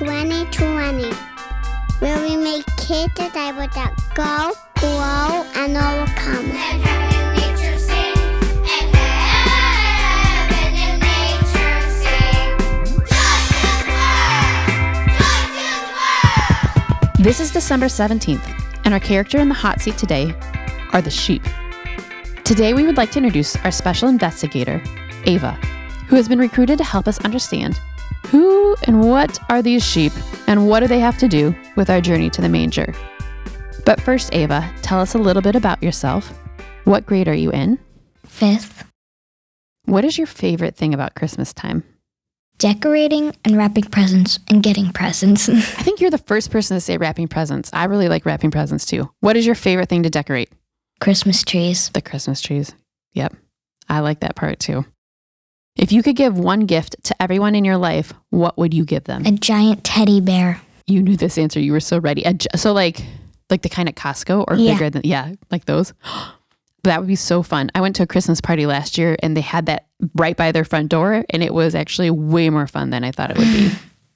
2020, where we make kids disciples that go, grow, and overcome. And! This is December 17th, and our character in the hot seat today are the sheep. Today, we would like to introduce our special investigator, Ava, who has been recruited to help us understand who and what are these sheep and what do they have to do with our journey to the manger. But first, Ava, tell us a little bit about yourself. What grade are you in? Fifth, What is your favorite thing about Christmas time? decorating and wrapping presents and getting presents. I think you're the first person to say wrapping presents. I really like wrapping presents too. What is your favorite thing to decorate? Christmas trees. The Christmas trees. Yep. I like that part too. If you could give one gift to everyone in your life, what would you give them? A giant teddy bear. You knew this answer. You were so ready. So like like the kind at Costco or Yeah. bigger than yeah, like those. That would be so fun. I went to a Christmas party last year and they had that right by their front door and it was actually way more fun than I thought it would be.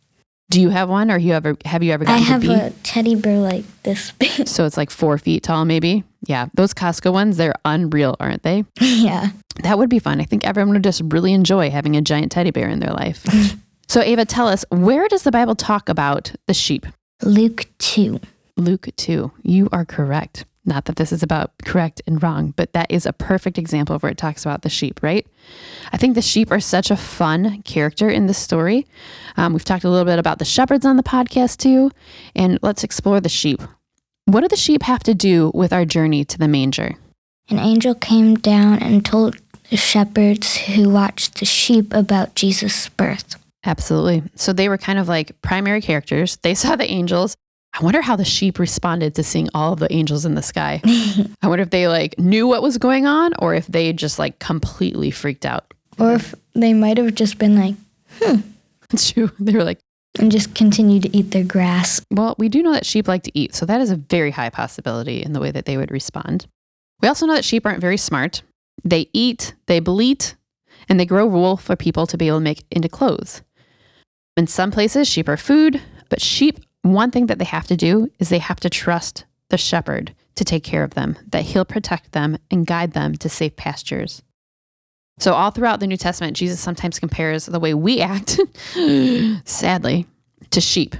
Do you have one or you ever have you ever I have a teddy bear like this big. so it's like four feet tall, maybe. Yeah, those Costco ones, they're unreal, aren't they? yeah. That would be fun. I think everyone would just really enjoy having a giant teddy bear in their life. so, Ava, tell us where does the Bible talk about the sheep? Luke 2. Luke 2. You are correct. Not that this is about correct and wrong, but that is a perfect example of where it talks about the sheep, right? I think the sheep are such a fun character in this story. Um, we've talked a little bit about the shepherds on the podcast too, and let's explore the sheep. What do the sheep have to do with our journey to the manger? An angel came down and told the shepherds who watched the sheep about Jesus' birth. Absolutely. So they were kind of like primary characters. They saw the angels. I wonder how the sheep responded to seeing all of the angels in the sky. I wonder if they like knew what was going on or if they just like completely freaked out. Or if they might have just been like, hmm. It's true. They were like, and just continued to eat their grass. well, we do know that sheep like to eat. So that is a very high possibility in the way that they would respond. We also know that sheep aren't very smart. They eat, they bleat, and they grow wool for people to be able to make into clothes. In some places, sheep are food, but sheep, one thing that they have to do is they have to trust the shepherd to take care of them, that he'll protect them and guide them to safe pastures. So, all throughout the New Testament, Jesus sometimes compares the way we act, sadly, to sheep,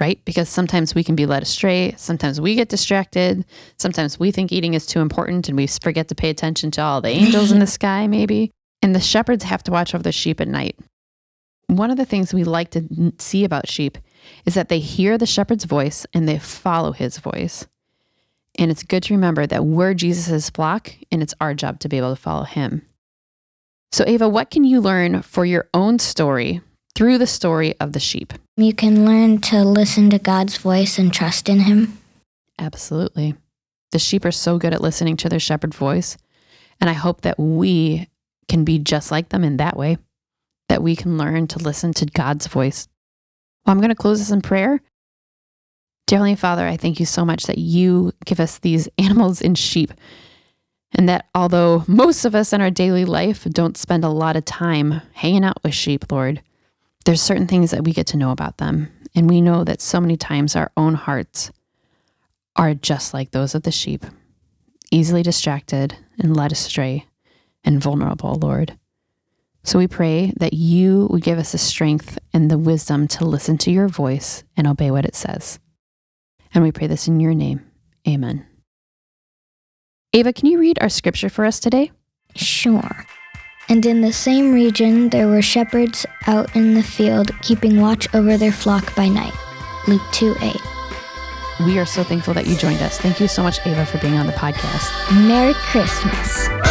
right? Because sometimes we can be led astray. Sometimes we get distracted. Sometimes we think eating is too important and we forget to pay attention to all the angels in the sky, maybe. And the shepherds have to watch over the sheep at night. One of the things we like to see about sheep is that they hear the shepherd's voice and they follow his voice. And it's good to remember that we're Jesus' flock and it's our job to be able to follow him. So, Ava, what can you learn for your own story through the story of the sheep? You can learn to listen to God's voice and trust in Him. Absolutely. The sheep are so good at listening to their shepherd voice. And I hope that we can be just like them in that way, that we can learn to listen to God's voice. Well, I'm going to close this in prayer. Dear Heavenly Father, I thank you so much that you give us these animals and sheep. And that although most of us in our daily life don't spend a lot of time hanging out with sheep, Lord, there's certain things that we get to know about them. And we know that so many times our own hearts are just like those of the sheep, easily distracted and led astray and vulnerable, Lord. So we pray that you would give us the strength and the wisdom to listen to your voice and obey what it says. And we pray this in your name. Amen. Ava, can you read our scripture for us today? Sure. And in the same region there were shepherds out in the field, keeping watch over their flock by night. Luke 2 8. We are so thankful that you joined us. Thank you so much, Ava, for being on the podcast. Merry Christmas.